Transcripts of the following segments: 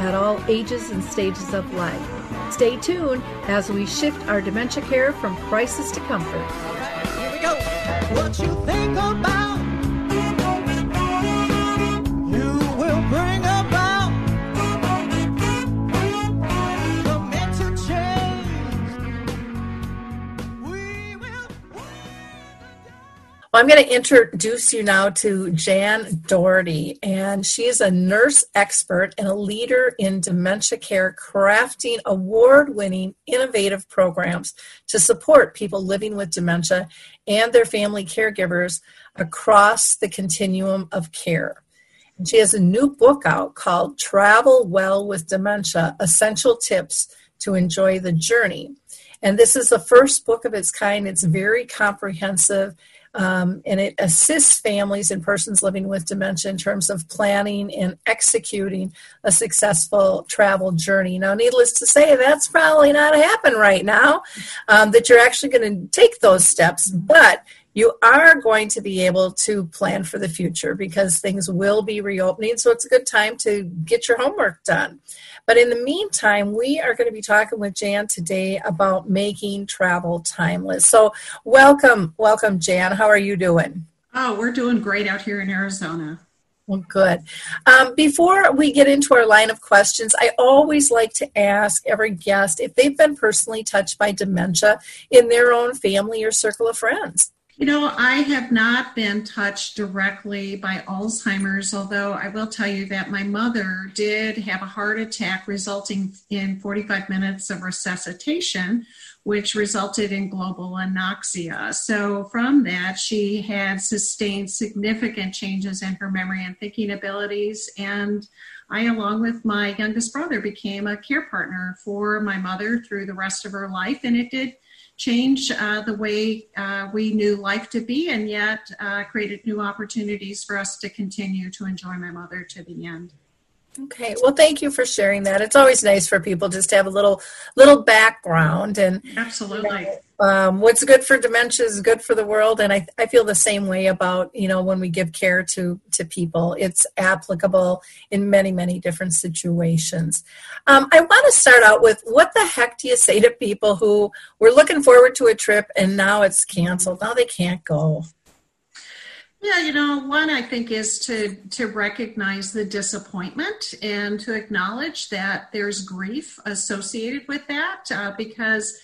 at all ages and stages of life. Stay tuned as we shift our dementia care from crisis to comfort. Here we go. What you think about, Well, I'm going to introduce you now to Jan Dougherty, and she's a nurse expert and a leader in dementia care, crafting award winning innovative programs to support people living with dementia and their family caregivers across the continuum of care. And she has a new book out called Travel Well with Dementia Essential Tips to Enjoy the Journey. And this is the first book of its kind. It's very comprehensive um, and it assists families and persons living with dementia in terms of planning and executing a successful travel journey. Now, needless to say, that's probably not happen right now, um, that you're actually going to take those steps, but you are going to be able to plan for the future because things will be reopening. So it's a good time to get your homework done. But in the meantime, we are going to be talking with Jan today about making travel timeless. So welcome, welcome, Jan. How are you doing? Oh, we're doing great out here in Arizona. Well, good. Um, before we get into our line of questions, I always like to ask every guest if they've been personally touched by dementia in their own family or circle of friends. You know, I have not been touched directly by Alzheimer's, although I will tell you that my mother did have a heart attack resulting in 45 minutes of resuscitation, which resulted in global anoxia. So, from that, she had sustained significant changes in her memory and thinking abilities. And I, along with my youngest brother, became a care partner for my mother through the rest of her life. And it did change uh, the way uh, we knew life to be and yet uh, created new opportunities for us to continue to enjoy my mother to the end. Okay, well, thank you for sharing that. It's always nice for people just to have a little little background and Absolutely. Um, what's good for dementia is good for the world. And I, I feel the same way about you know when we give care to to people it's applicable in many many different situations. Um, i want to start out with what the heck do you say to people who were looking forward to a trip and now it's canceled? Now they can't go. Yeah, you know, one I think is to to recognize the disappointment and to acknowledge that there's grief associated with that, uh, because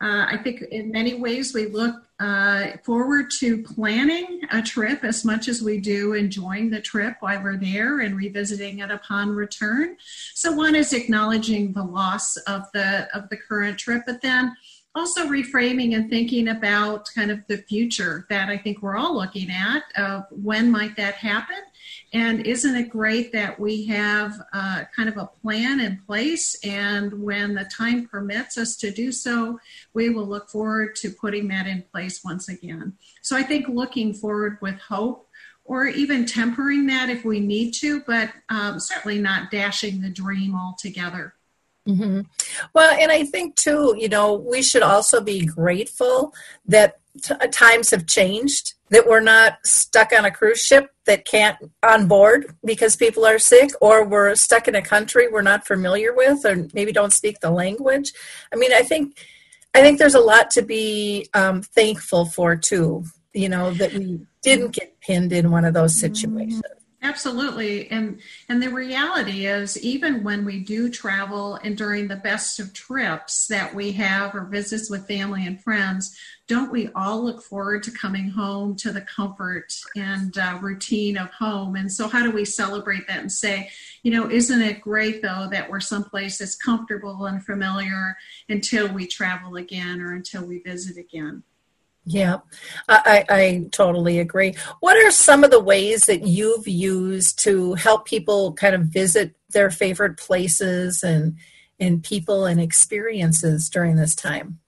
uh, I think in many ways we look uh, forward to planning a trip as much as we do enjoying the trip while we're there and revisiting it upon return. So one is acknowledging the loss of the of the current trip, but then also reframing and thinking about kind of the future that I think we're all looking at of when might that happen. And isn't it great that we have uh, kind of a plan in place? And when the time permits us to do so, we will look forward to putting that in place once again. So I think looking forward with hope or even tempering that if we need to, but um, certainly not dashing the dream altogether. hmm Well, and I think too, you know, we should also be grateful that t- times have changed, that we're not stuck on a cruise ship that can't on board because people are sick, or we're stuck in a country we're not familiar with, or maybe don't speak the language. I mean, I think, I think there's a lot to be um, thankful for too. You know, that we didn't get pinned in one of those situations. Absolutely. And and the reality is even when we do travel and during the best of trips that we have or visits with family and friends, don't we all look forward to coming home to the comfort and uh, routine of home? And so how do we celebrate that and say, you know, isn't it great though that we're someplace that's comfortable and familiar until we travel again or until we visit again? Yeah, I, I totally agree. What are some of the ways that you've used to help people kind of visit their favorite places and and people and experiences during this time?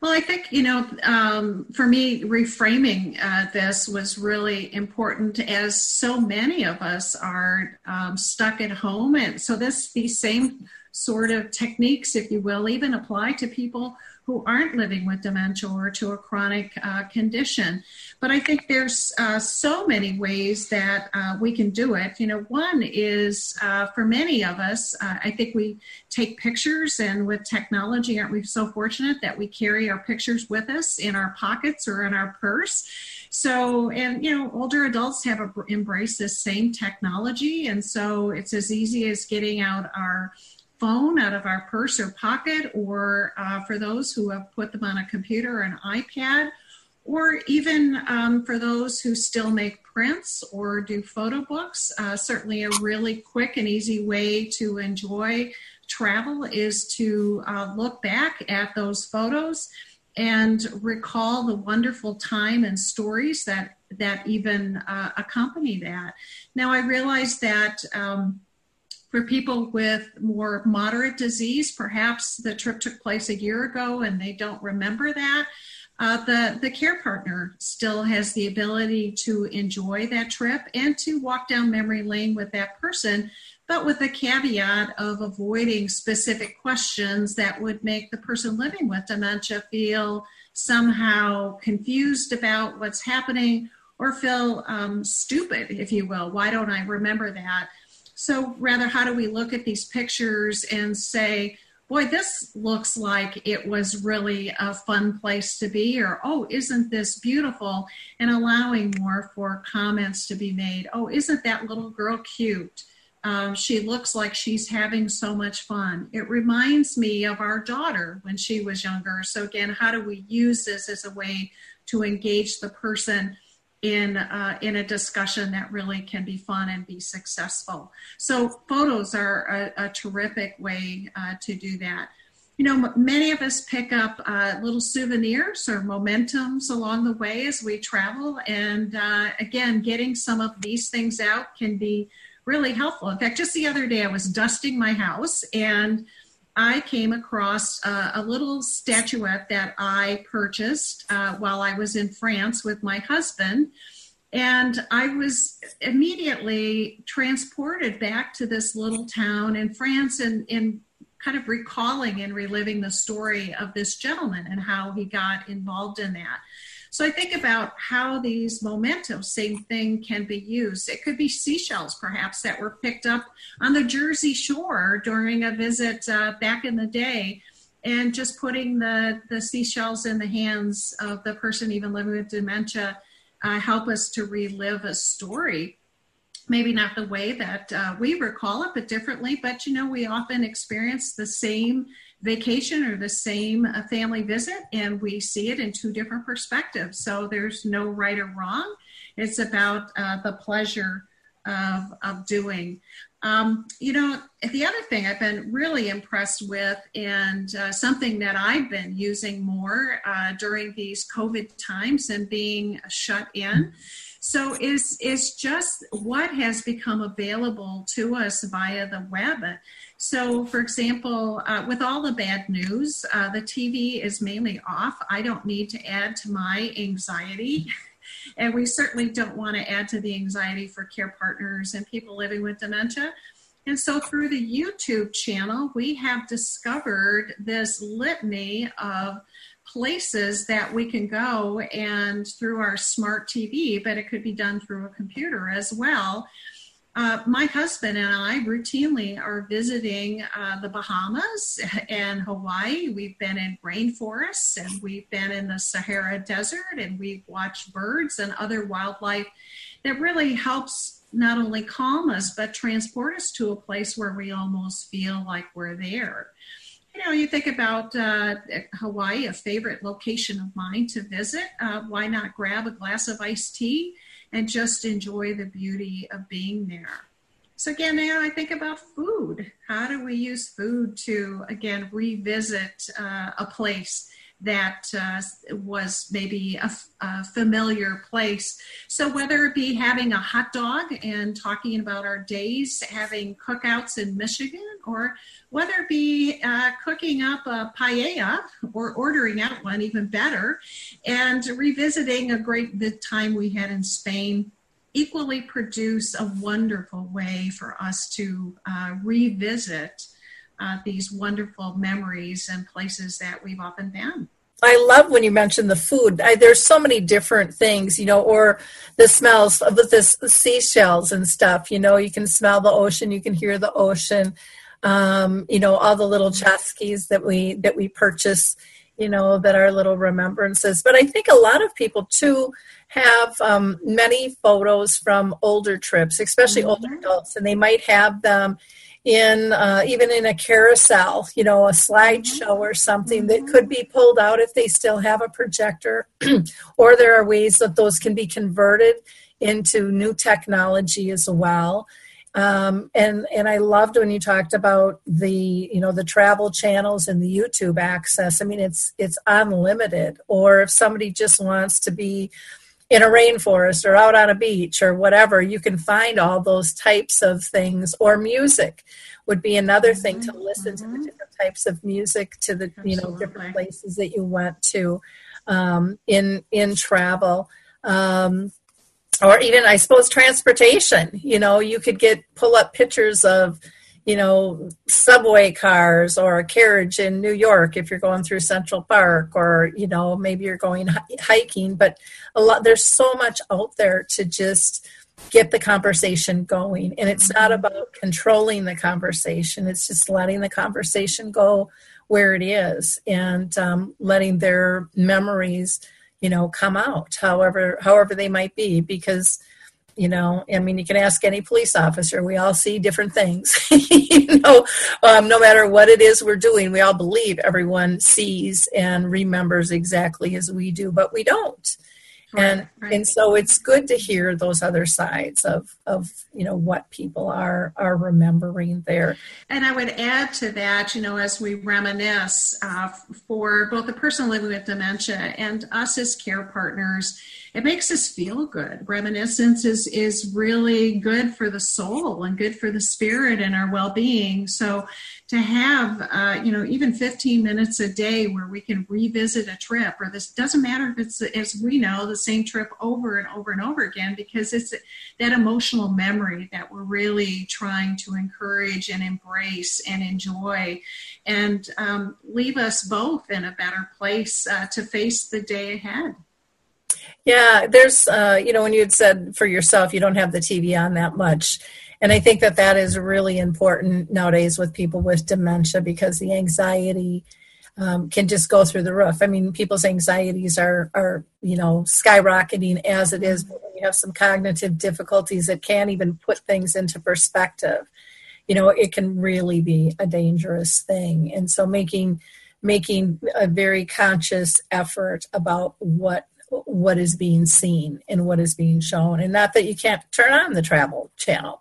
Well, I think, you know, um, for me, reframing uh, this was really important as so many of us are um, stuck at home. And so, this, these same sort of techniques, if you will, even apply to people who aren't living with dementia or to a chronic uh, condition. But I think there's uh, so many ways that uh, we can do it. You know, one is uh, for many of us, uh, I think we take pictures, and with technology, aren't we so fortunate that we carry our pictures with us in our pockets or in our purse? So, and you know, older adults have embraced this same technology, and so it's as easy as getting out our phone out of our purse or pocket, or uh, for those who have put them on a computer or an iPad, or even um, for those who still make prints or do photo books. Uh, certainly, a really quick and easy way to enjoy travel is to uh, look back at those photos and recall the wonderful time and stories that that even uh, accompany that. Now, I realize that. Um, for people with more moderate disease, perhaps the trip took place a year ago and they don't remember that. Uh, the, the care partner still has the ability to enjoy that trip and to walk down memory lane with that person, but with the caveat of avoiding specific questions that would make the person living with dementia feel somehow confused about what's happening or feel um, stupid, if you will. Why don't I remember that? So, rather, how do we look at these pictures and say, boy, this looks like it was really a fun place to be, or oh, isn't this beautiful? And allowing more for comments to be made. Oh, isn't that little girl cute? Um, she looks like she's having so much fun. It reminds me of our daughter when she was younger. So, again, how do we use this as a way to engage the person? In uh, in a discussion that really can be fun and be successful. So photos are a, a terrific way uh, to do that. You know, many of us pick up uh, little souvenirs or momentums along the way as we travel, and uh, again, getting some of these things out can be really helpful. In fact, just the other day, I was dusting my house and I came across uh, a little statuette that I purchased uh, while I was in France with my husband. And I was immediately transported back to this little town in France and, and kind of recalling and reliving the story of this gentleman and how he got involved in that. So I think about how these mementos, same thing, can be used. It could be seashells, perhaps, that were picked up on the Jersey Shore during a visit uh, back in the day, and just putting the, the seashells in the hands of the person even living with dementia uh, help us to relive a story maybe not the way that uh, we recall it, but differently. But you know, we often experience the same vacation or the same uh, family visit, and we see it in two different perspectives. So there's no right or wrong. It's about uh, the pleasure of, of doing. Um, you know, the other thing I've been really impressed with, and uh, something that I've been using more uh, during these COVID times and being shut in. So is is just what has become available to us via the web. So, for example, uh, with all the bad news, uh, the TV is mainly off. I don't need to add to my anxiety. and we certainly don't want to add to the anxiety for care partners and people living with dementia. And so, through the YouTube channel, we have discovered this litany of places that we can go and through our smart TV, but it could be done through a computer as well uh, my husband and I routinely are visiting uh, the Bahamas and Hawaii. We've been in rainforests and we've been in the Sahara Desert and we've watched birds and other wildlife that really helps not only calm us but transport us to a place where we almost feel like we're there. You know, you think about uh, Hawaii, a favorite location of mine to visit. Uh, why not grab a glass of iced tea? and just enjoy the beauty of being there. So again, now I think about food. How do we use food to again revisit uh, a place that uh, was maybe a, a, familiar place. So, whether it be having a hot dog and talking about our days, having cookouts in Michigan, or whether it be uh, cooking up a paella or ordering out one, even better, and revisiting a great time we had in Spain equally produce a wonderful way for us to uh, revisit uh, these wonderful memories and places that we've often been. I love when you mention the food. I, there's so many different things, you know, or the smells of the, the seashells and stuff. You know, you can smell the ocean, you can hear the ocean. Um, you know, all the little tchotchkes that we that we purchase. You know, that are little remembrances. But I think a lot of people too have um, many photos from older trips, especially mm-hmm. older adults, and they might have them in uh, even in a carousel, you know, a slideshow or something that could be pulled out if they still have a projector, or there are ways that those can be converted into new technology as well. Um, and and I loved when you talked about the you know the travel channels and the YouTube access. I mean, it's it's unlimited. Or if somebody just wants to be in a rainforest or out on a beach or whatever, you can find all those types of things. Or music would be another mm-hmm. thing to listen mm-hmm. to the mm-hmm. different types of music to the Absolutely. you know different places that you went to um, in in travel. Um, or even I suppose transportation. You know, you could get pull up pictures of you know, subway cars or a carriage in New York if you're going through Central Park or, you know, maybe you're going hiking. But a lot, there's so much out there to just get the conversation going. And it's not mm-hmm. about controlling the conversation, it's just letting the conversation go where it is and um, letting their memories, you know, come out however, however they might be. Because you know i mean you can ask any police officer we all see different things you know um, no matter what it is we're doing we all believe everyone sees and remembers exactly as we do but we don't right, and right. and so it's good to hear those other sides of of you know what people are are remembering there and i would add to that you know as we reminisce uh, for both the person living with dementia and us as care partners it makes us feel good. Reminiscence is is really good for the soul and good for the spirit and our well being. So to have uh, you know even 15 minutes a day where we can revisit a trip or this doesn't matter if it's as we know the same trip over and over and over again because it's that emotional memory that we're really trying to encourage and embrace and enjoy and um, leave us both in a better place uh, to face the day ahead yeah, there's, uh, you know, when you had said for yourself, you don't have the TV on that much. And I think that that is really important nowadays with people with dementia because the anxiety um, can just go through the roof. I mean, people's anxieties are, are you know, skyrocketing as it is. But when you have some cognitive difficulties that can't even put things into perspective, you know, it can really be a dangerous thing. And so making making a very conscious effort about what what is being seen and what is being shown and not that you can't turn on the travel channel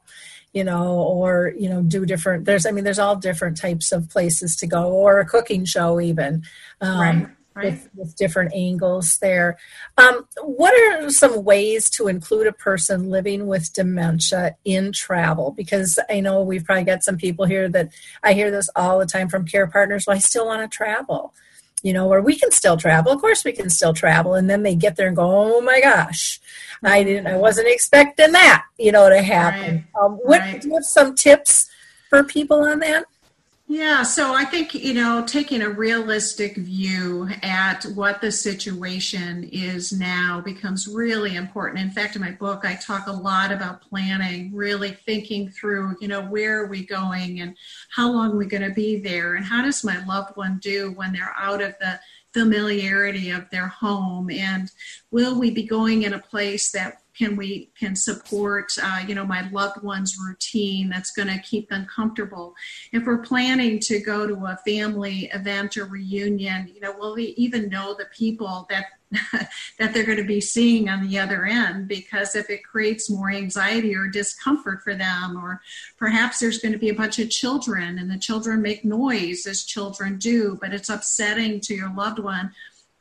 you know or you know do different there's i mean there's all different types of places to go or a cooking show even um, right, right. With, with, different angles there. Um, what are some ways to include a person living with dementia in travel? Because i know we've probably got some people here that i hear this all the time from care partners well i still want to travel you know, or we can still travel. Of course, we can still travel. And then they get there and go, oh my gosh, I didn't, I wasn't expecting that, you know, to happen. Right. Um, what, right. do you have some tips for people on that? Yeah, so I think, you know, taking a realistic view at what the situation is now becomes really important. In fact, in my book, I talk a lot about planning, really thinking through, you know, where are we going and how long are we going to be there and how does my loved one do when they're out of the familiarity of their home and will we be going in a place that can we can support uh, you know my loved one's routine that's going to keep them comfortable? If we're planning to go to a family event or reunion you know will we even know the people that that they're going to be seeing on the other end? Because if it creates more anxiety or discomfort for them or perhaps there's going to be a bunch of children and the children make noise as children do but it's upsetting to your loved one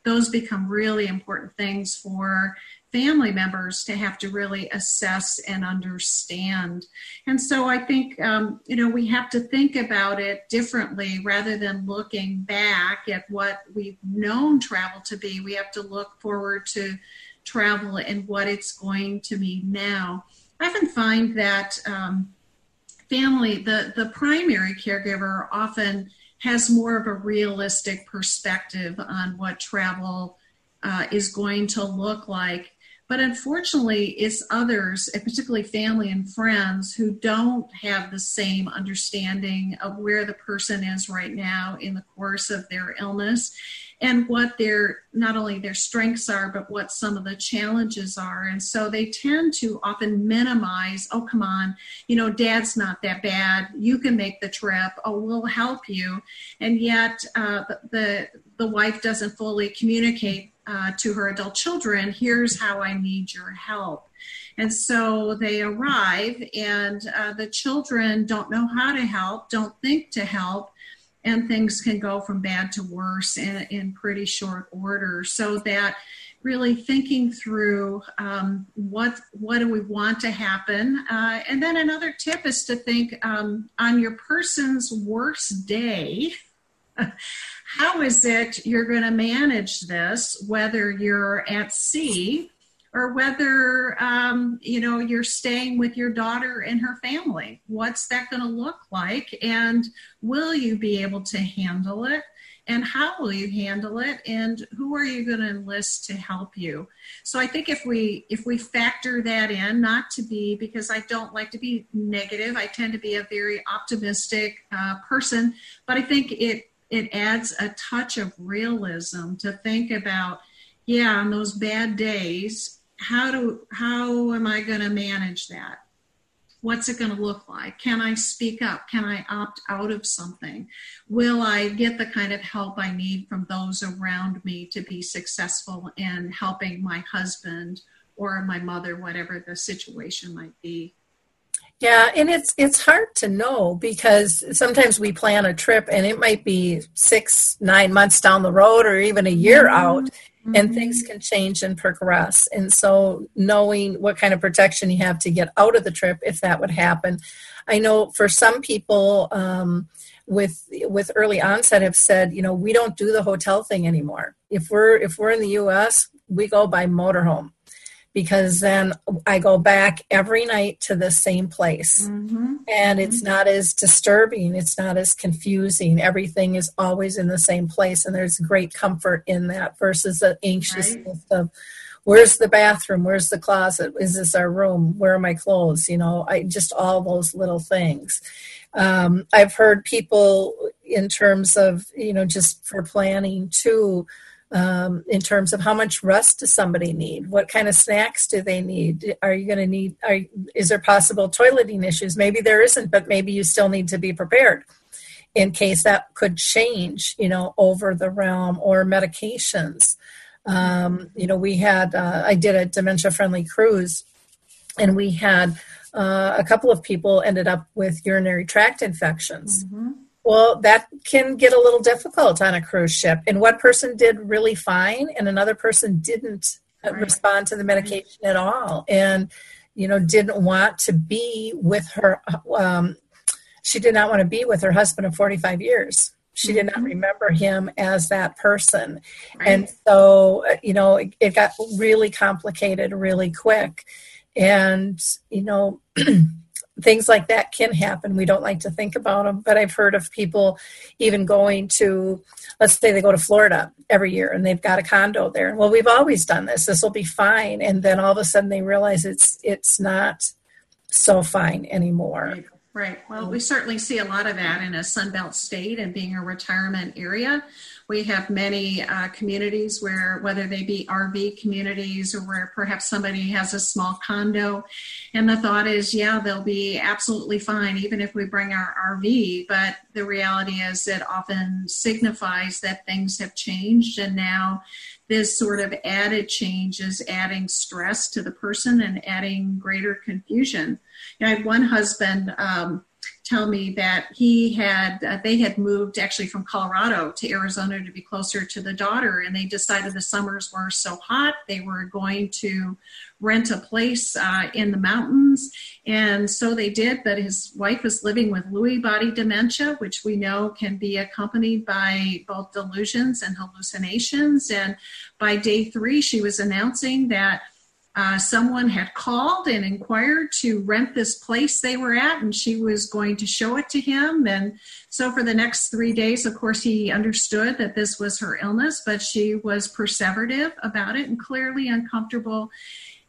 those become really important things for family members to have to really assess and understand. And so I think, um, you know, we have to think about it differently rather than looking back at what we've known travel to be. We have to look forward to travel and what it's going to mean now. I often find that um, family, the, the primary caregiver often has more of a realistic perspective on what travel uh, is going to look like. But unfortunately, it's others, particularly family and friends, who don't have the same understanding of where the person is right now in the course of their illness and what their not only their strengths are but what some of the challenges are. And so they tend to often minimize oh come on you know dad's not that bad. You can make the trip. Oh we'll help you. And yet uh, the the wife doesn't fully communicate uh, to her adult children here's how i need your help and so they arrive and uh, the children don't know how to help don't think to help and things can go from bad to worse in, in pretty short order. So that really thinking through um, what what do we want to happen, uh, and then another tip is to think um, on your person's worst day. How is it you're going to manage this, whether you're at sea or whether um, you know you're staying with your daughter and her family? What's that going to look like? And will you be able to handle it? And how will you handle it? And who are you going to enlist to help you? So i think if we if we factor that in not to be because i don't like to be negative i tend to be a very optimistic uh, person but i think it it adds a touch of realism to think about yeah on those bad days how do how am I going to manage that? What's it going to look like? Can I speak up? Can I opt out of something? Will I get the kind of help I need from those around me to be successful in helping my husband or my mother, whatever the situation might be? Yeah, and it's it's hard to know because sometimes we plan a trip and it might be six, nine months down the road or even a year mm-hmm. out mm-hmm. and things can change and progress. And so, knowing what kind of protection you have to get out of the trip if that would happen. I know for some people um, with with early onset have said, you know, we don't do the hotel thing anymore. If we're if we're in the U.S., we go by motorhome because then I go back every night to the same place. Mm-hmm. And it's mm-hmm. not as disturbing, it's not as confusing. Everything is always in the same place, and there's great comfort in that versus the anxiousness right. of where's the bathroom, where's the closet, is this our room, where are my clothes? You know, I just all those little things. Um, I've heard people in terms of, you know, just for planning too um, in terms of how much rest does somebody need? What kind of snacks do they need? Are you going to need? Are, is there possible toileting issues? Maybe there isn't, but maybe you still need to be prepared in case that could change, you know, over the realm or medications. Um, you know, we had uh, I did a dementia friendly cruise, and we had uh, a couple of people ended up with urinary tract infections. Mm-hmm well, that can get a little difficult on a cruise ship. And one person did really fine, and another person didn't right. respond to the medication at all, and you know didn't want to be with her. Um, she did not want to be with her husband of 45 years. She did not mm-hmm. remember him as that person. Right. And so, uh, you know, it, it got really complicated really quick. And, you know, things like that can happen. We don't like to think about them, but I've heard of people even going to, let's say they go to Florida every year and they've got a condo there. Well, we've always done this. This will be fine, and then all of a sudden they realize it's it's not so fine anymore. Right. Well, we certainly see a lot of that in a Sunbelt state and being a retirement area. We have many uh, communities where, whether they be RV communities or where perhaps somebody has a small condo, and the thought is, yeah, they'll be absolutely fine even if we bring our RV. But the reality is, it often signifies that things have changed, and now this sort of added change is adding stress to the person and adding greater confusion. You know, I had one husband um, tell me that he had uh, they had moved actually from Colorado to Arizona to be closer to the daughter, and they decided the summers were so hot they were going to rent a place uh, in the mountains, and so they did. But his wife was living with Lewy body dementia, which we know can be accompanied by both delusions and hallucinations. And by day three, she was announcing that uh, someone had called and inquired to rent this place they were at, and she was going to show it to him. And so, for the next three days, of course, he understood that this was her illness, but she was perseverative about it and clearly uncomfortable.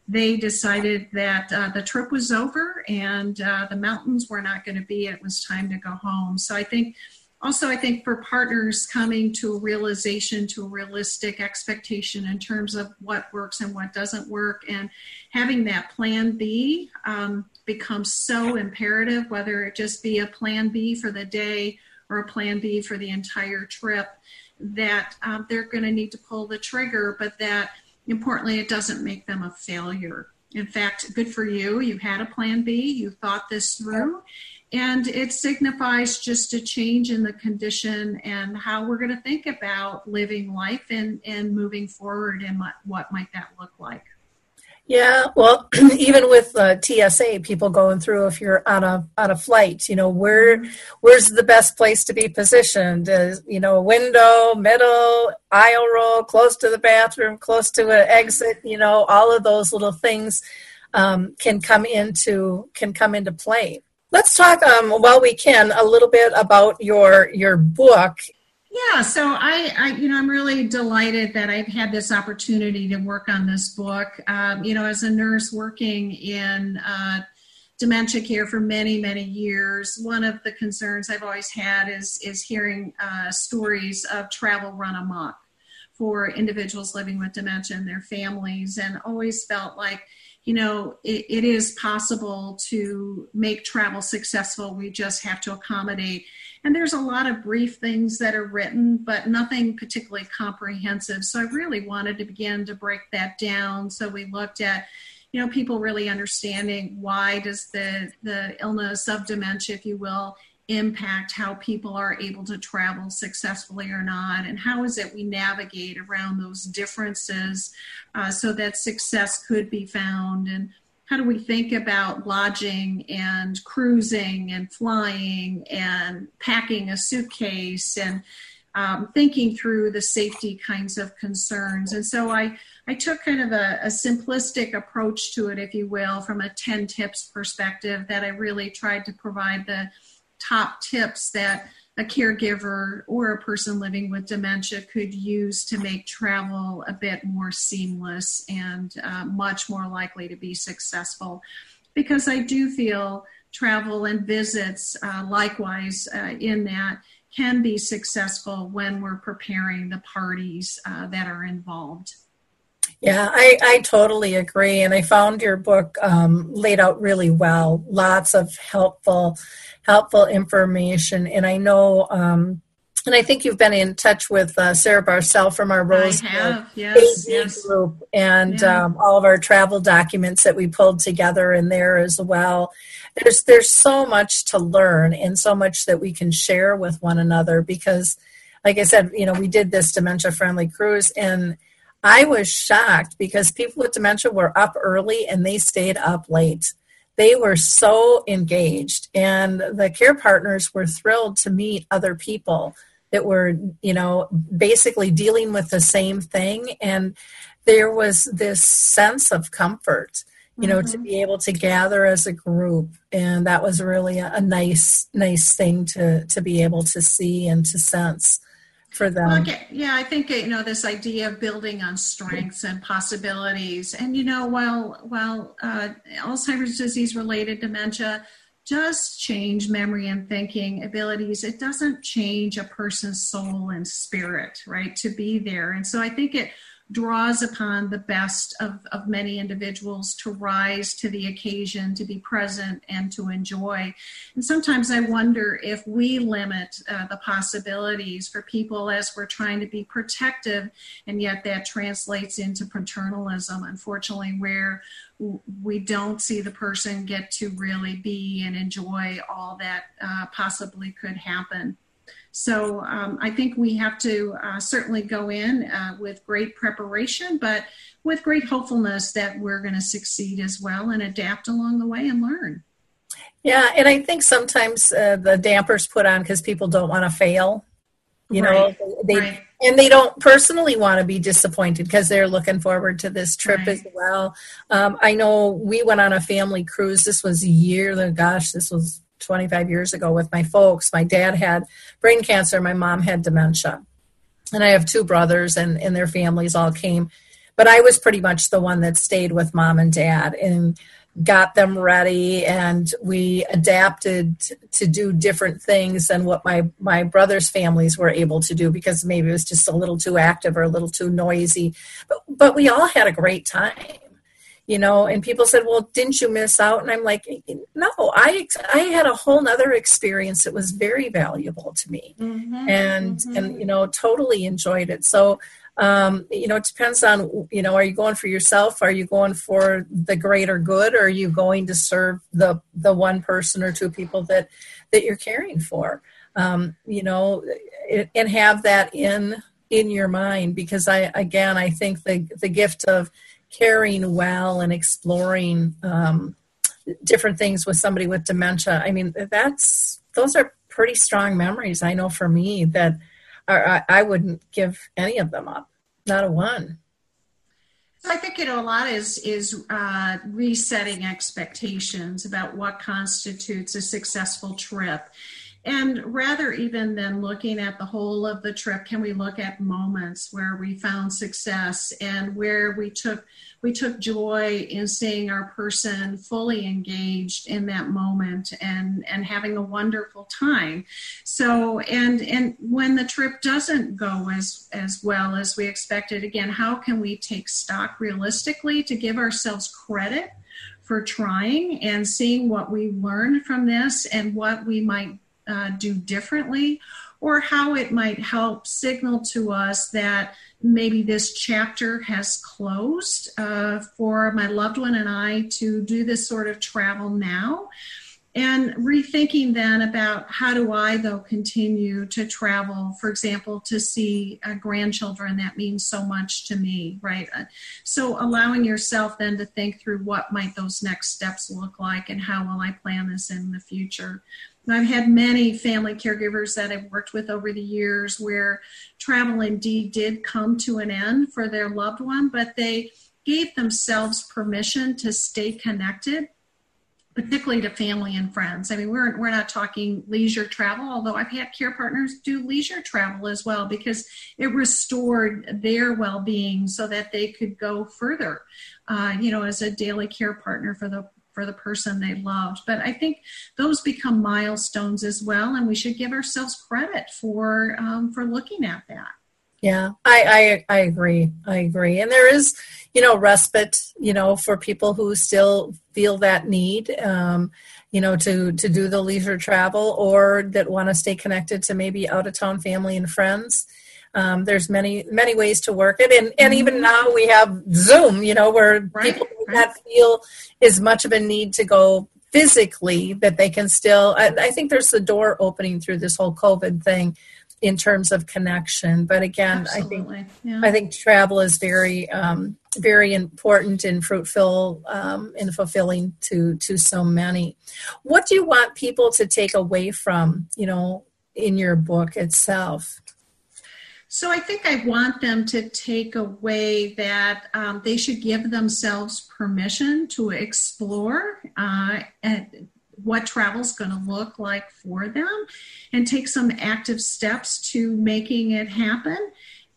They decided that uh, the trip was over and uh, the mountains were not going to be. It was time to go home. So, I think also i think for partners coming to a realization to a realistic expectation in terms of what works and what doesn't work and having that plan b um, becomes so imperative whether it just be a plan b for the day or a plan b for the entire trip that um, they're going to need to pull the trigger but that importantly it doesn't make them a failure. In fact good for you. You had a plan b. You thought this through and it signifies just a change in the condition and how we're going to think about living life and, and moving forward and what, what might that look like. Yeah, well, even with uh, TSA, people going through if you're on a on a flight, you know, where where's the best place to be positioned? Is you know, a window, middle, aisle row, close to the bathroom, close to an exit. You know, all of those little things um, can come into can come into play. Let's talk, um, while we can, a little bit about your your book. Yeah, so I, I, you know, I'm really delighted that I've had this opportunity to work on this book. Um, you know, as a nurse working in uh, dementia care for many, many years, one of the concerns I've always had is is hearing uh, stories of travel run amok for individuals living with dementia and their families, and always felt like you know, it, it is possible to make travel successful. We just have to accommodate. And there's a lot of brief things that are written, but nothing particularly comprehensive. So I really wanted to begin to break that down. So we looked at, you know, people really understanding why does the the illness of dementia, if you will, impact how people are able to travel successfully or not? And how is it we navigate around those differences uh, so that success could be found? And how do we think about lodging and cruising and flying and packing a suitcase and um, thinking through the safety kinds of concerns? And so i I took kind of a, a, simplistic approach to it, if you will, from a 10 tips perspective that I really tried to provide the top tips that a caregiver or a person living with dementia could use to make travel a bit more seamless and uh, much more likely to be successful. Because I do feel travel and visits, uh, likewise, uh, in that can be successful when we're preparing the parties uh, that are involved. Yeah, I, I totally agree. And I found your book um, laid out really well. Lots of helpful, helpful information. And I know, um, and I think you've been in touch with uh, Sarah Barcel from our Rose yes, yes. group and yeah. um, all of our travel documents that we pulled together in there as well. There's there's so much to learn and so much that we can share with one another because, like I said, you know, we did this dementia friendly cruise and I was shocked because people with dementia were up early and they stayed up late. They were so engaged, and the care partners were thrilled to meet other people that were, you know, basically dealing with the same thing. And there was this sense of comfort, you know, mm-hmm. to be able to gather as a group. And that was really a, a nice, nice thing to, to be able to see and to sense for them. Okay. Yeah, I think you know this idea of building on strengths and possibilities, and you know, while while uh, Alzheimer's disease related dementia does change memory and thinking abilities. It doesn't change a person's soul and spirit, right, to be there. And so I think it draws upon the best of, of many individuals to rise to the occasion, to be present, and to enjoy. And sometimes I wonder if we limit uh, the possibilities for people as we're trying to be protective, and yet that translates into paternalism, unfortunately, where we don't see the person get to really be and enjoy all that uh, possibly could happen. So um, I think we have to uh, certainly go in uh, with great preparation, but with great hopefulness that we're going to succeed as well and adapt along the way and learn. Yeah, and I think sometimes uh, the dampers put on because people don't want to fail. You right. know, they, right. and they don't personally want to be disappointed because they're looking forward to this trip right. as well. Um, I know we went on a family cruise. This was a year. Gosh, this was 25 years ago with my folks. My dad had brain cancer, my mom had dementia. And I have two brothers, and, and their families all came. But I was pretty much the one that stayed with mom and dad and got them ready. And we adapted to do different things than what my, my brother's families were able to do because maybe it was just a little too active or a little too noisy. But, but we all had a great time you know and people said well didn't you miss out? And i'm like no i i had a whole nother experience that was very valuable to me. Mm-hmm, and mm-hmm. and you know totally enjoyed it. So um, you know it depends on you know are you going for yourself? Are you going for the greater good? Or are you going to serve the the one person or two people that that you're caring for? Um, you know and have that in in your mind. Because i again i think the the gift of caring well and exploring um, different things with somebody with dementia. I mean, that's those are pretty strong memories. I know for me that are, I, I wouldn't give any of them up, not a one. I think you know a lot is is uh, resetting expectations about what constitutes a successful trip, and rather even than looking at the whole of the trip, can we look at moments where we found success and where we took we took joy in seeing our person fully engaged in that moment and and having a wonderful time. So and and when the trip doesn't go as as well as we expected, again, how can we take stock realistically to give ourselves credit? for trying and seeing what we learned from this and what we might uh, do differently, or how it might help signal to us that maybe this chapter has closed uh, for my loved one and I to do this sort of travel now. And rethinking then about how do I, though, continue to travel, for example, to see uh, grandchildren that means so much to me, right? Uh, so allowing yourself then to think through what might those next steps look like and how will I plan this in the future. I've had many family caregivers that I've worked with over the years where travel indeed did come to an end for their loved one, but they gave themselves permission to stay connected, particularly to family and friends. I mean, we're, we're not talking leisure travel, although I've had care partners do leisure travel as well because it restored their well being so that they could go further, uh, you know, as a daily care partner for the for the person they loved. But I think those become milestones as well, and we should give ourselves credit for um, for looking at that. Yeah, I, I I agree. I agree. And there is, you know, respite, you know, for people who still feel that need, um, you know, to to do the leisure travel or that want to stay connected to maybe out of town family and friends. Um, there's many many ways to work it, and and even now we have Zoom. You know, where right, people right. not feel as much of a need to go physically that they can still. I, I think there's the door opening through this whole COVID thing in terms of connection. But again, Absolutely. I think yeah. I think travel is very um, very important and fruitful um, and fulfilling to to so many. What do you want people to take away from you know in your book itself? So I think I want them to take away that um, they should give themselves permission to explore uh, what travel is going to look like for them and take some active steps to making it happen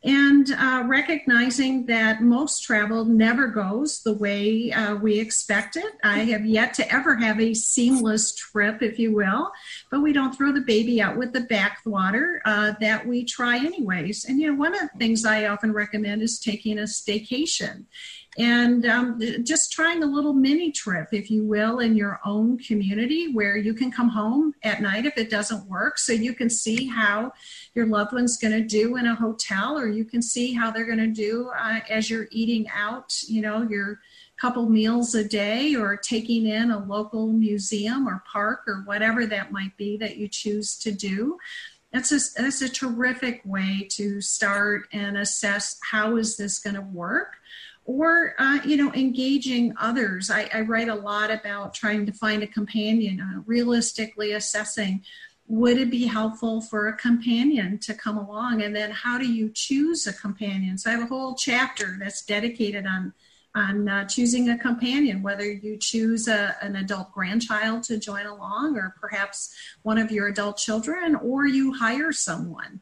and uh, recognizing that most travel never goes the way uh, we expect it. I have yet to ever have a seamless trip, if you will, but we don't throw the baby out with the bathwater. Uh, that we try anyways. And you know, one of the things I often recommend is taking a staycation and um, just trying a little mini trip, if you will, in your own community where you can come home at night if it doesn't work, so you can see how your loved one's going to do in a hotel, or you can see how they're going to do uh, as you're eating out, you know, your couple meals a day or taking in a local museum or park or whatever that might be that you choose to do. That's a, that's a terrific way to start and assess how is this going to work or uh, you know engaging others. I, I, write a lot about trying to find a companion uh, realistically assessing would it be helpful for a companion to come along? And then how do you choose a companion? So i have a whole chapter that's dedicated on on uh, choosing a companion whether you choose a, an adult grandchild to join along or perhaps one of your adult children or you hire someone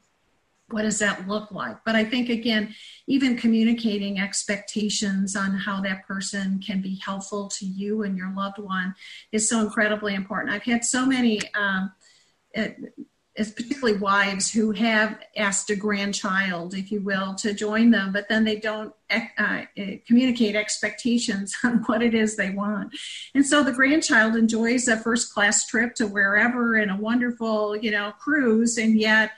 what does that look like but i think again even communicating expectations on how that person can be helpful to you and your loved one is so incredibly important i've had so many um, particularly wives who have asked a grandchild, if you will, to join them, but then they don't uh, communicate expectations on what it is they want. And so the grandchild enjoys a first class trip to wherever in a wonderful, you know, cruise, and yet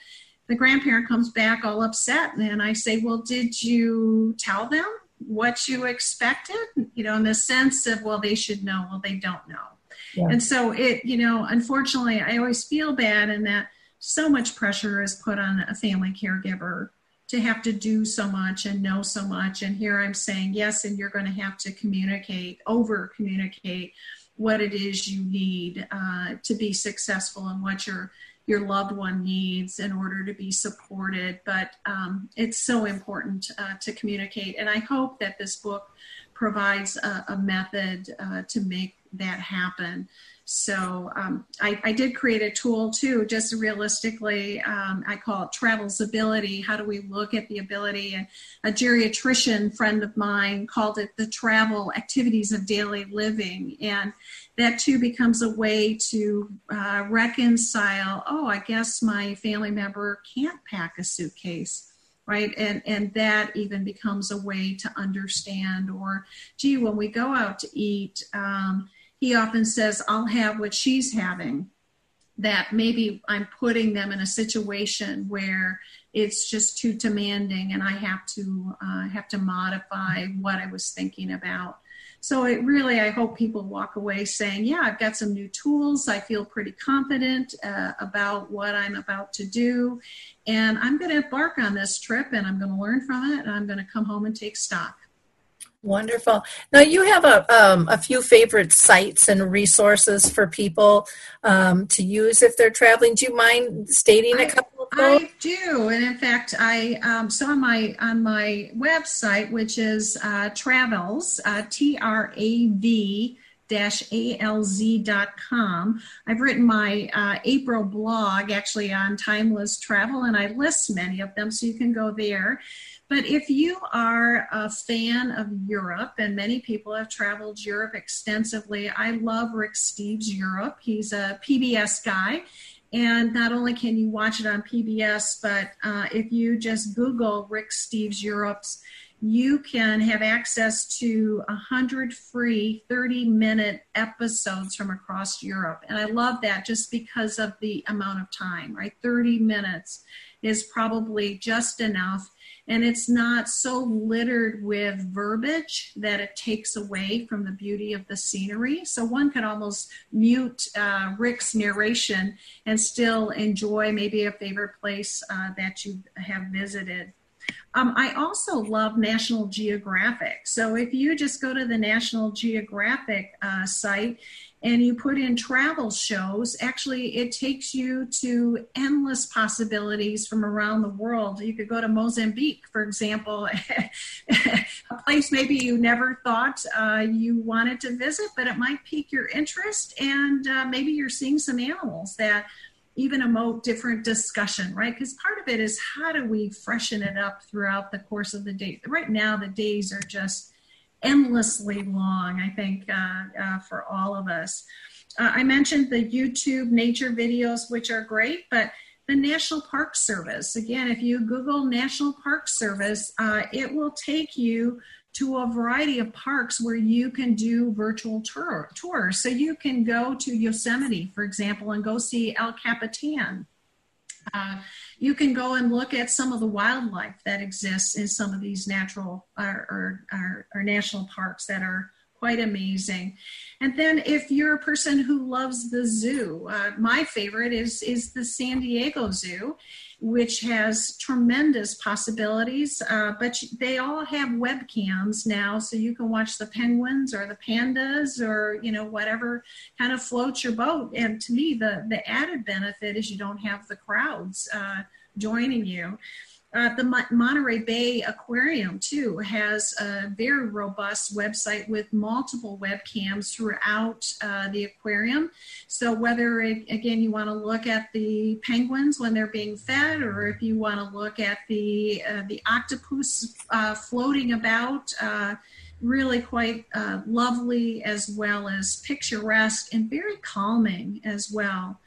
the grandparent comes back all upset and i say well did you tell them what you expected? You know in the sense of well they should know. Well they don't know. Yeah. and so it you know unfortunately i always feel bad in that so much pressure is put on a family caregiver to have to do so much and know so much. And here i'm saying yes and you're going to have to communicate over communicate what it is you need uh, to be successful and what you're your loved one needs in order to be supported. But um, it's so important uh, to communicate. And I hope that this book provides a, a method uh, to make that happen. So um, I, I, did create a tool too, just realistically. Um, I call it Travel's Ability. How do we look at the ability? And a geriatrician friend of mine called it the travel activities of daily living. And that too becomes a way to uh, reconcile oh, I guess my family member can't pack a suitcase right and and that even becomes a way to understand or gee when we go out to eat um, he often says, I'll have what she's having. That maybe I'm putting them in a situation where it's just too demanding and I have to uh, have to modify what I was thinking about. So it really, I hope people walk away saying, yeah, I've got some new tools. I feel pretty confident uh, about what I'm about to do. And I'm going to embark on this trip and I'm going to learn from it and I'm going to come home and take stock. Wonderful. Now you have a um, a few favorite sites and resources for people um, to use if they're traveling. Do you mind stating a couple of those? I do, and in fact, I um, so on my on my website, which is uh, Trav-Alz uh, T R A V alz.com. I've written my uh, April blog actually on timeless travel, and I list many of them, so you can go there. But if you are a fan of Europe, and many people have traveled Europe extensively, I love Rick Steves Europe. He's a PBS guy. And not only can you watch it on PBS, but uh, if you just Google Rick Steves Europe's, you can have access to 100 free 30 minute episodes from across Europe. And I love that just because of the amount of time, right? 30 minutes is probably just enough and it's not so littered with verbiage that it takes away from the beauty of the scenery. So one could almost mute uh, Rick's narration and still enjoy maybe a favorite place uh, that you have visited. Um, I also love National Geographic. So if you just go to the National Geographic uh, site and you put in travel shows, actually, it takes you to endless possibilities from around the world. You could go to Mozambique, for example, a place maybe you never thought uh, you wanted to visit, but it might pique your interest, and uh, maybe you're seeing some animals that even emote different discussion, right? Because part of it is how do we freshen it up throughout the course of the day? Right now, the days are just endlessly long, I think, uh, uh, for all of us. Uh, I mentioned the YouTube nature videos, which are great, but the National Park Service, again, if you Google National Park Service, uh, it will take you to a variety of parks where you can do virtual tour, tours. So you can go to Yosemite, for example, and go see El Capitan. Uh, you can go and look at some of the wildlife that exists in some of these natural or, or, or, or national parks that are quite amazing. And then if you're a person who loves the zoo, uh, my favorite is is the San Diego Zoo, which has tremendous possibilities. Uh, but they all have webcams now, so you can watch the penguins or the pandas or you know whatever kind of floats your boat. And to me, the the added benefit is you don't have the crowds uh, joining you. Uh, the Monterey Bay Aquarium, too, has a very robust website with multiple webcams throughout uh, the aquarium. So, whether, it, again, you want to look at the penguins when they're being fed, or if you want to look at the, uh, the octopus uh, floating about, uh, really quite uh, lovely as well as picturesque and very calming as well.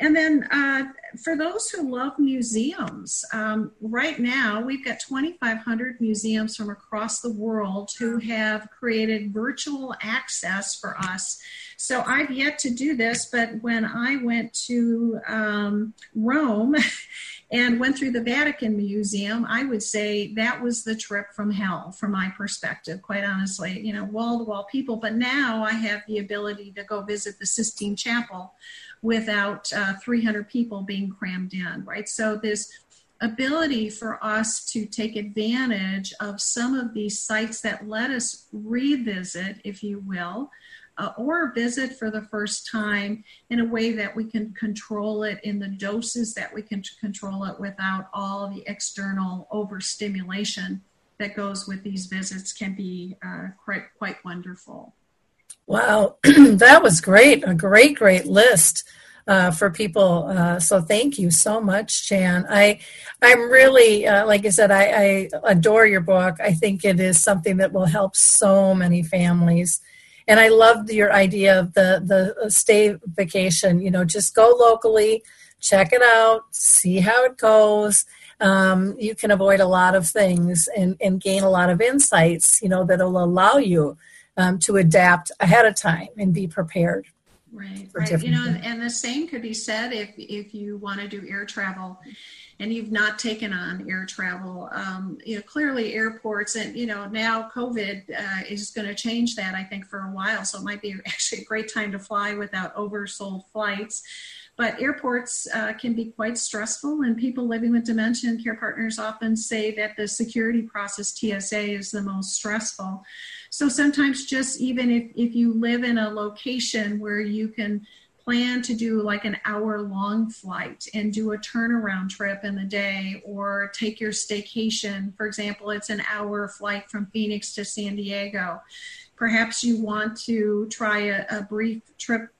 And then uh, for those who love museums, um, right now we've got 2,500 museums from across the world who have created virtual access for us. So I've yet to do this, but when I went to um, Rome and went through the Vatican Museum, I would say that was the trip from hell from my perspective, quite honestly. You know, wall to wall people. But now I have the ability to go visit the Sistine Chapel without uh, 300 people being crammed in, right? So this ability for us to take advantage of some of these sites that let us revisit, if you will, uh, or visit for the first time in a way that we can control it in the doses that we can control it without all the external overstimulation that goes with these visits can be uh, quite quite wonderful. Wow, that was great. A great, great list. Uh, for people. Uh, so thank you so much, Jan. I, I'm really, uh, like I said, I, I, adore your book. I think it is something that will help so many families. And I loved your idea of the the stay vacation. You know, just go locally, check it out, see how it goes. Um, you can avoid a lot of things and, and gain a lot of insights. You know, that'll allow you um, to adapt ahead of time and be prepared. Right, right. You know, and the same could be said if if you want to do air travel and you've not taken on air travel. Um, you know, clearly airports and you know now COVID uh, is going to change that. I think for a while, so it might be actually a great time to fly without oversold flights. But airports uh, can be quite stressful, and people living with dementia and care partners often say that the security process TSA is the most stressful. So sometimes, just even if, if you live in a location where you can plan to do like an hour long flight and do a turnaround trip in the day or take your staycation. For example, it's an hour flight from Phoenix to San Diego. Perhaps you want to try a, a brief trip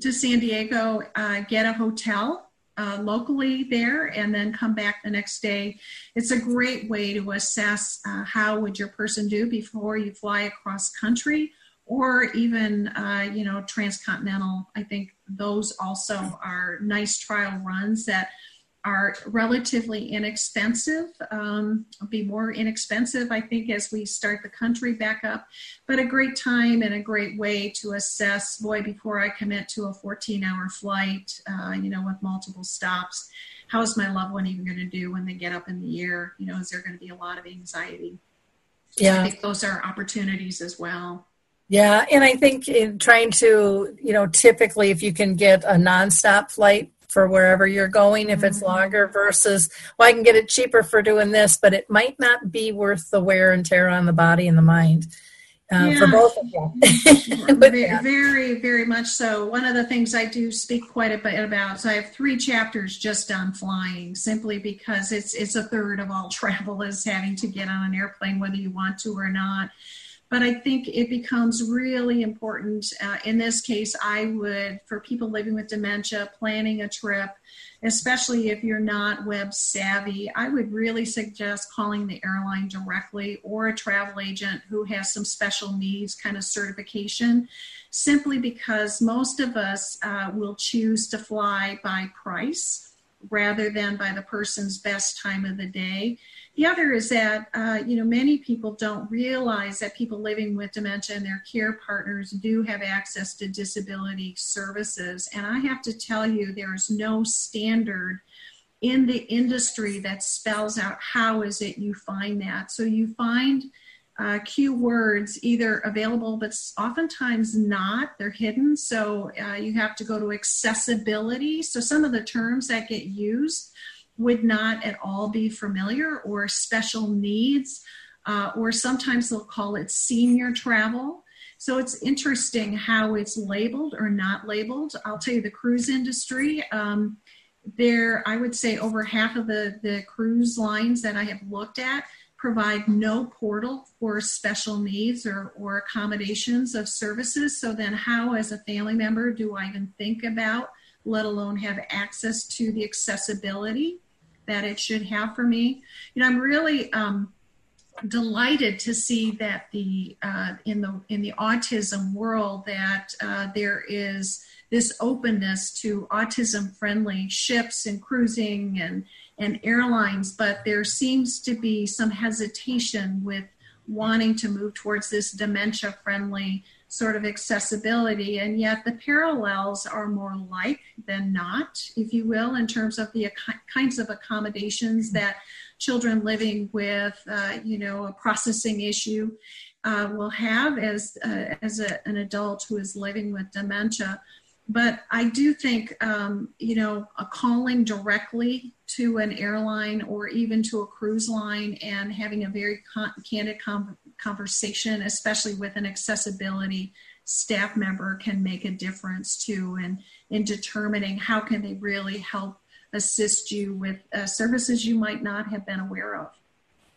to San Diego, uh, get a hotel uh, locally there, and then come back the next day. It's a great way to assess uh, how would your person do before you fly across country or even uh, you know transcontinental. I think those also are nice trial runs that are relatively inexpensive, um, be more inexpensive, I think, as we start the country back up. But a great time and a great way to assess, boy, before I commit to a 14 hour flight, uh, you know, with multiple stops, how's my loved one even going to do when they get up in the air? You know, is there going to be a lot of anxiety? Yeah. I think those are opportunities as well. Yeah, and I think in trying to, you know, typically if you can get a nonstop flight for wherever you're going if it's mm-hmm. longer versus well i can get it cheaper for doing this but it might not be worth the wear and tear on the body and the mind uh, yeah. for both of you. very, very, very much so. One of the things I do speak quite a bit about. So I have three chapters just on flying, simply because it's it's a third of all travel is having to get on an airplane, whether you want to or not. But I think it becomes really important. Uh, in this case, I would, for people living with dementia, planning a trip, especially if you're not web savvy, I would really suggest calling the airline directly or a travel agent who has some special needs kind of certification, simply because most of us uh, will choose to fly by price rather than by the person's best time of the day. The other is that, uh, you know, many people don't realize that people living with dementia and their care partners do have access to disability services. And I have to tell you, there's no standard in the industry that spells out how is it you find that. So you find uh, keywords either available, but oftentimes not. They're hidden. So uh, you have to go to accessibility. So some of the terms that get used would not at all be familiar or special needs, uh, or sometimes they'll call it senior travel. So it's interesting how it's labeled or not labeled. I'll tell you the cruise industry. Um, there, I would say over half of the, the cruise lines that I have looked at provide no portal for special needs or, or accommodations of services. So then, how, as a family member, do I even think about, let alone have access to the accessibility that it should have for me. You know, I'm really um, delighted to see that the uh, in the in the autism world that uh, there is this openness to autism friendly ships and cruising and and airlines, but there seems to be some hesitation with wanting to move towards this dementia friendly sort of accessibility, and yet the parallels are more like than not, if you will, in terms of the kinds of accommodations that children living with, uh, you know, a processing issue uh, will have as uh, as a, an adult who is living with dementia. But I do think, um, you know, a calling directly to an airline or even to a cruise line and having a very con- candid com- conversation, especially with an accessibility staff member, can make a difference too, and in determining how can they really help assist you with uh, services you might not have been aware of.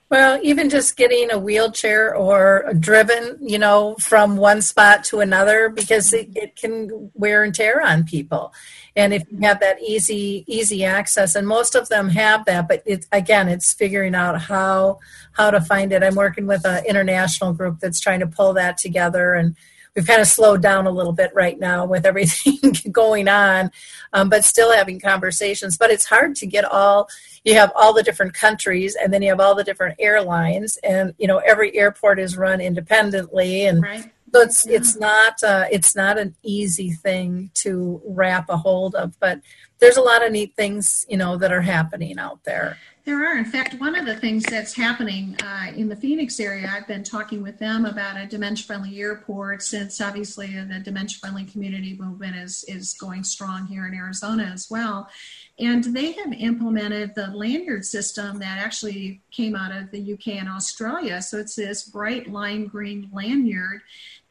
Well, even just getting a wheelchair or driven, you know, from one spot to another because it, it, can wear and tear on people. And if you have that easy, easy access, and most of them have that, but it, again, it's figuring out how how to find it. I'm working with an international group that's trying to pull that together and we've kind of slowed down a little bit right now with everything going on, um, but still having conversations. But it's hard to get all. You have all the different countries, and then you have all the different airlines, and you know every airport is run independently, and right. so it's yeah. it's not uh, it's not an easy thing to wrap a hold of. But there's a lot of neat things you know that are happening out there. There are. In fact, one of the things that's happening uh, in the Phoenix area, I've been talking with them about a dementia friendly airport since obviously the dementia friendly community movement is, is going strong here in Arizona as well. And they have implemented the lanyard system that actually came out of the UK and Australia. So it's this bright lime green lanyard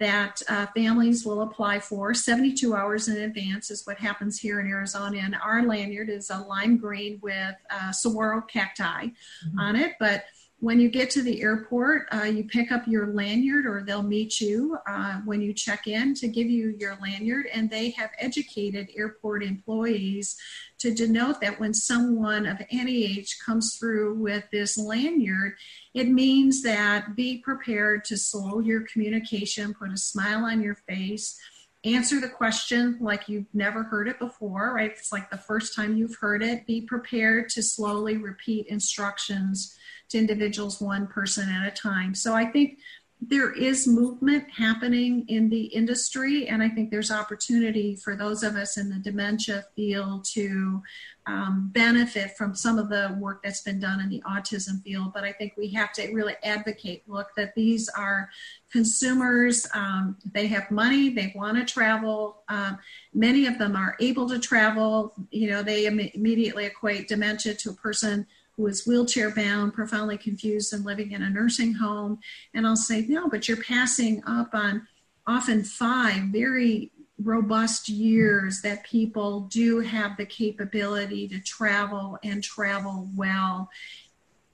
that uh, families will apply for 72 hours in advance is what happens here in Arizona. And our lanyard is a lime green with uh, saguaro cacti mm-hmm. on it. But when you get to the airport, uh, you pick up your lanyard or they'll meet you uh, when you check in to give you your lanyard. And they have educated airport employees to denote that when someone of any age comes through with this lanyard, it means that be prepared to slow your communication, put a smile on your face, answer the question like you've never heard it before, right? It's like the first time you've heard it. Be prepared to slowly repeat instructions individuals one person at a time. So I think there is movement happening in the industry, and I think there's opportunity for those of us in the dementia field to um, benefit from some of the work that's been done in the autism field. But I think we have to really advocate look, that these are consumers, um, they have money, they want to travel. Um, many of them are able to travel. You know, they Im- immediately equate dementia to a person who is wheelchair bound, profoundly confused, and living in a nursing home. And I'll say, no, but you're passing up on often five very robust years that people do have the capability to travel and travel well.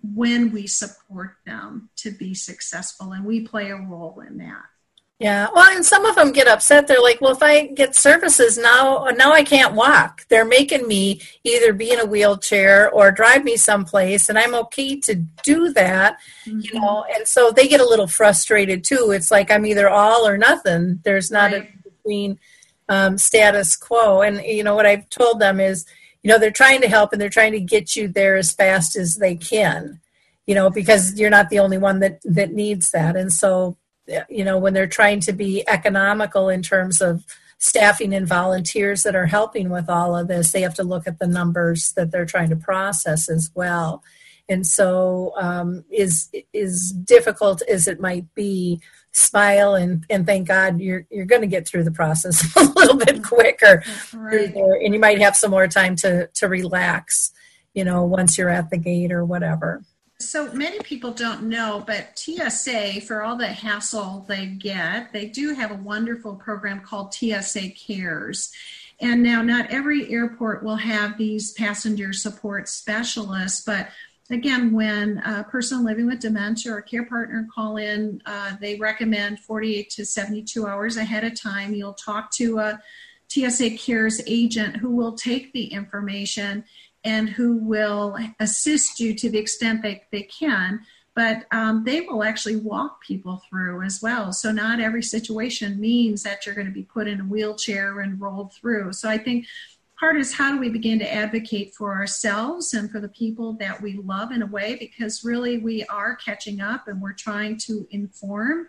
when we support them to be successful, and we play a role in that. Yeah, well, and some of them get upset. They're like, "Well, if I get services now, now I can't walk. They're making me either be in a wheelchair or drive me someplace, and I'm okay to do that, mm-hmm. you know." And so they get a little frustrated too. It's like I'm either all or nothing. There's not right. a between um, status quo. And you know what I've told them is, you know, they're trying to help and they're trying to get you there as fast as they can, you know, because you're not the only one that that needs that. And so you know when they're trying to be economical in terms of staffing and volunteers that are helping with all of this they have to look at the numbers that they're trying to process as well and so um, is is difficult as it might be smile and and thank god you're you're going to get through the process a little bit quicker right. and you might have some more time to to relax you know once you're at the gate or whatever so many people don't know, but TSA, for all the hassle they get, they do have a wonderful program called TSA Cares. And now, not every airport will have these passenger support specialists, but again, when a person living with dementia or a care partner call in, uh, they recommend 48 to 72 hours ahead of time. You'll talk to a TSA Cares agent who will take the information and who will assist you to the extent they, they can but um, they will actually walk people through as well. So, not every situation means that you're going to be put in a wheelchair and rolled through. So, I think part is how do we begin to advocate for ourselves and for the people that we love in a way, because really we are catching up and we're trying to inform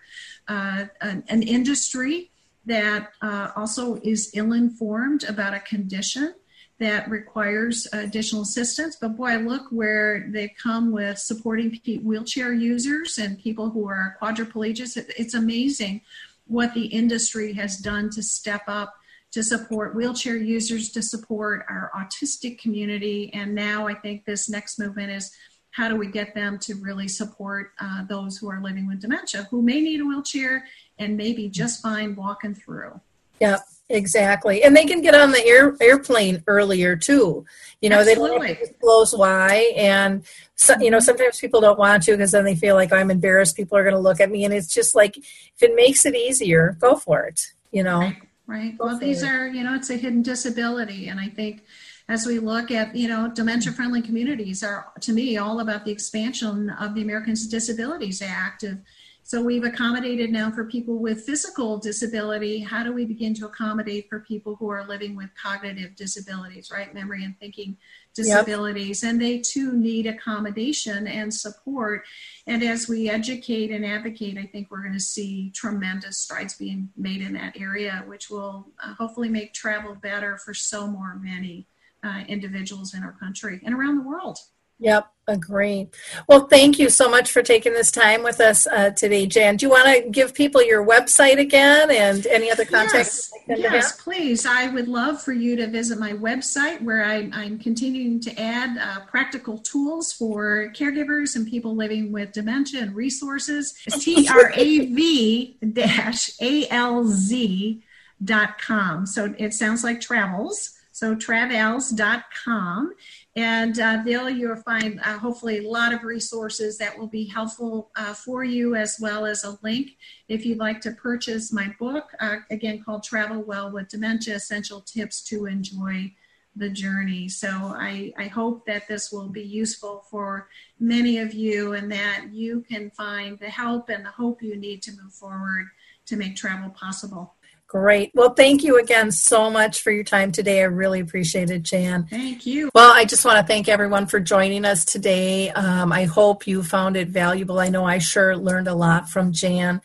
uh, an, an, industry that uh, also is ill informed about a condition that requires additional assistance. But boy, look where they've come with supporting wheelchair users and people who are quadriplegics. It's amazing what the industry has done to step up to support wheelchair users, to support our autistic community. And now I think this next movement is how do we get them to really support uh, those who are living with dementia who may need a wheelchair and maybe just fine walking through. Yeah, exactly. And they can get on the air, airplane earlier too. You know, Absolutely. they don't have to disclose why. And, so, you know, mm-hmm. sometimes people don't want to because then they feel like I'm embarrassed. People are going to look at me. And it's just like, if it makes it easier, go for it, you know. Right. right. Well, these it. are, you know, it's a hidden disability. And I think as we look at, you know, dementia friendly communities are, to me, all about the expansion of the Americans with Disabilities Act of so we've accommodated now for people with physical disability. How do we begin to accommodate for people who are living with cognitive disabilities, right? Memory and thinking disabilities. Yep. And they too need accommodation and support. And as we educate and advocate, I think we're going to see tremendous strides being made in that area, which will uh, hopefully make travel better for so more many uh, individuals in our country and around the world. Yep, agree. Well, thank you so much for taking this time with us uh, today, Jan. Do you want to give people your website again and any other contacts? Yes, yes please. I would love for you to visit my website where I, am continuing to add uh, practical tools for caregivers and people living with dementia and resources. T R A V dash A L Z dot com. So it sounds like travels. So travels.com and uh, there you'll find uh, hopefully a lot of resources that will be helpful uh, for you, as well as a link if you'd like to purchase my book, uh, again called Travel Well with Dementia Essential Tips to Enjoy the Journey. So I, I hope that this will be useful for many of you and that you can find the help and the hope you need to move forward to make travel possible. Great. Well, thank you again so much for your time today. I really appreciate it, Jan. Thank you. Well, I just want to thank everyone for joining us today. Um, I hope you found it valuable. I know I sure learned a lot from Jan,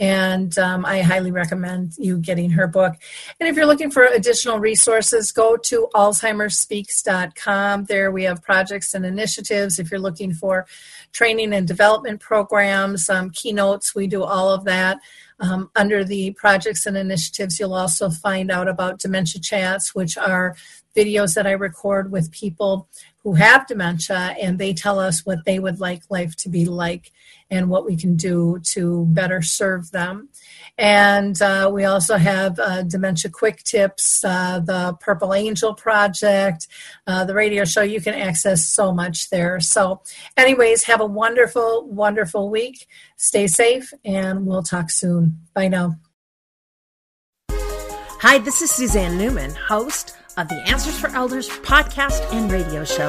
and um, I highly recommend you getting her book. And if you're looking for additional resources, go to alzheimersspeaks.com. There we have projects and initiatives. If you're looking for training and development programs, um, keynotes, we do all of that. Um, under the projects and initiatives, you'll also find out about dementia chats, which are videos that I record with people who have dementia, and they tell us what they would like life to be like and what we can do to better serve them. And uh, we also have uh, Dementia Quick Tips, uh, the Purple Angel Project, uh, the radio show. You can access so much there. So, anyways, have a wonderful, wonderful week. Stay safe, and we'll talk soon. Bye now. Hi, this is Suzanne Newman, host of the Answers for Elders podcast and radio show.